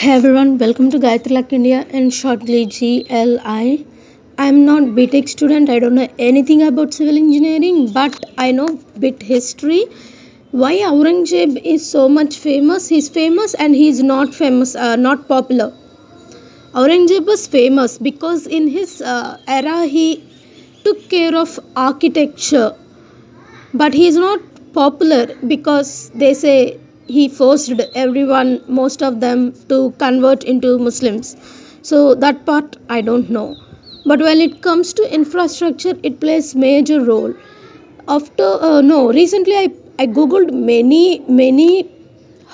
Hey everyone, welcome to Gayatri Luck India and shortly GLI. I'm not BTech student, I don't know anything about civil engineering, but I know bit history. Why Aurangzeb is so much famous? He's famous and he's not famous, uh, not popular. Aurangzeb was famous because in his uh, era he took care of architecture, but he's not popular because they say he forced everyone most of them to convert into muslims. So that part i don't know. But when it comes to infrastructure it plays major role. After uh, no recently i i googled many many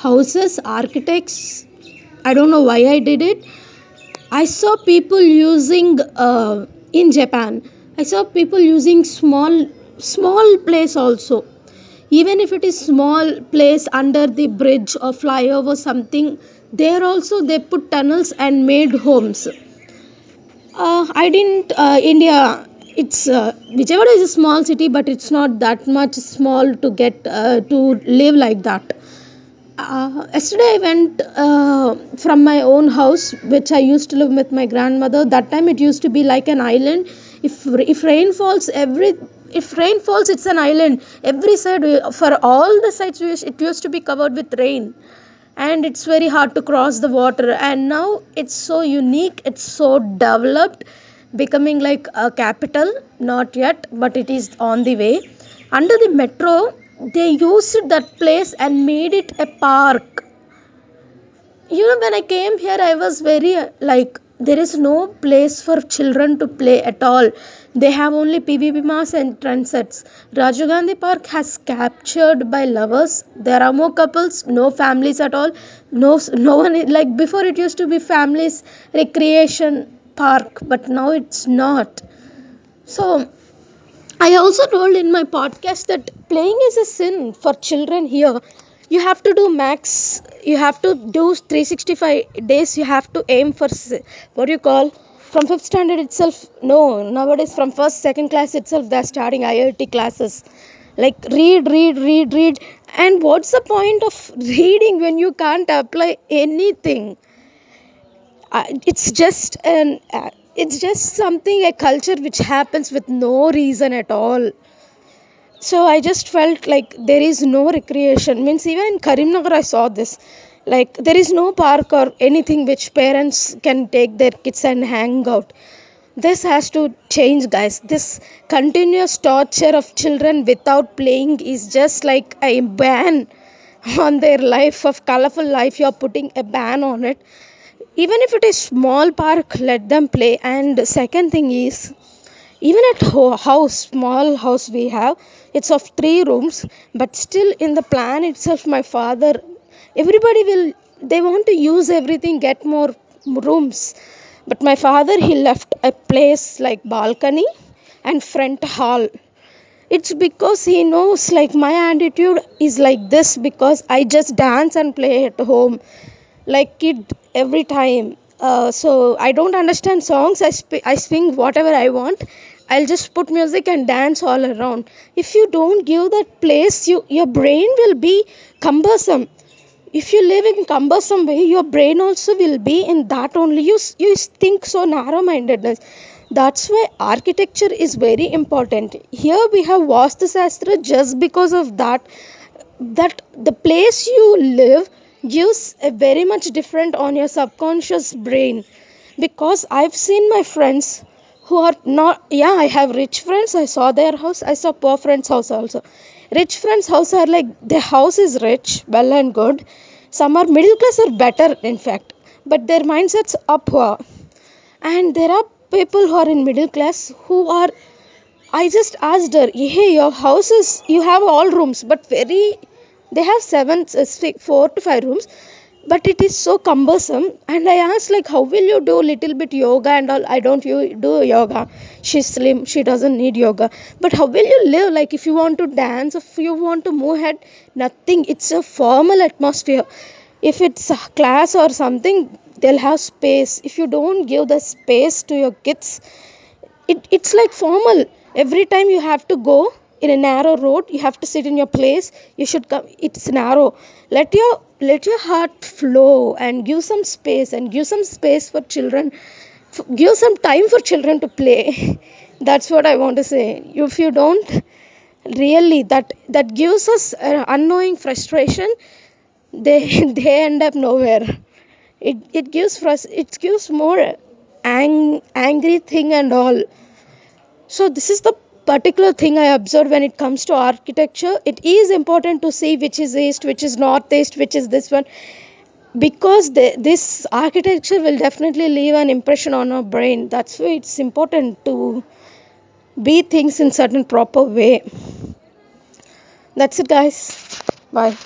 houses architects. I don't know why i did it. I saw people using uh, in japan. I saw people using small small place also even if it is small place under the bridge or flyover something there also they put tunnels and made homes. Uh, i didn't uh, india it's uh, is a small city but it's not that much small to get uh, to live like that. Uh, yesterday i went uh, from my own house which i used to live with my grandmother. That time it used to be like an island. If if rain falls every if rain falls it's an island. Every side for all the sides it used to be covered with rain. And it's very hard to cross the water. And now it's so unique. It's so developed. Becoming like a capital. Not yet but it is on the way. Under the metro they used that place and made it a park. You know when i came here i was very like there is no place for children to play at all. They have only pvp mass and transets. Rajiv gandhi park has captured by lovers. There are more couples no families at all. No no one like before it used to be families recreation park but now it's not. So I also told in my podcast that playing is a sin for children here. You have to do max, you have to do 365 days, you have to aim for what do you call from fifth standard itself. No, nowadays from first, second class itself, they're starting IIT classes. Like read, read, read, read. And what's the point of reading when you can't apply anything? uh, it's just an uh, it's just something a culture which happens with no reason at all so i just felt like there is no recreation. Means even in karimnagar i saw this. Like there is no park or anything which parents can take their kids and hang out. This has to change guys. This continuous torture of children without playing is just like a ban on their life of colorful life. You're putting a ban on it. Even if it is small park let them play. And second thing is even at ho- house small house we have it's of three rooms but still in the plan itself my father everybody will they want to use everything get more rooms. But my father he left a place like balcony and front hall. It's because he knows like my attitude is like this because i just dance and play at home like kid every time. Uh, so i don't understand songs I, sp- I swing whatever i want i'll just put music and dance all around. If you don't give that place you your brain will be cumbersome. If you live in cumbersome way your brain also will be in that only. You you think so narrow mindedness that's why architecture is very important. Here we have vastu shastra just because of that that the place you live gives a very much different on your subconscious brain. Because i've seen my friends who are not yeah i have rich friends. I saw their house. I saw poor friends house also. Rich friends house are like their house is rich well and good. Some are middle class or better in fact. But their mindsets are poor and there are people who are in middle class who are I just asked her, hey, your house is, you have all rooms, but very, they have seven, uh, four to five rooms, but it is so cumbersome. And I asked, like, how will you do little bit yoga and all? I don't you do yoga. She's slim, she doesn't need yoga. But how will you live? Like, if you want to dance, if you want to move head, nothing. It's a formal atmosphere. If it's a class or something, they'll have space. If you don't give the space to your kids, it, it's like formal every time you have to go in a narrow road you have to sit in your place. You should come it's narrow. Let your let your heart flow and give some space and give some space for children give some time for children to play. That's what i want to say. If you don't really that that gives us unknowing frustration they they end up nowhere. It it gives frus- it gives more ang- angry thing and all. So this is the particular thing i observe when it comes to architecture it is important to see which is east which is northeast which is this one because the, this architecture will definitely leave an impression on our brain. That's why it's important to be things in certain proper way. That's it guys. Bye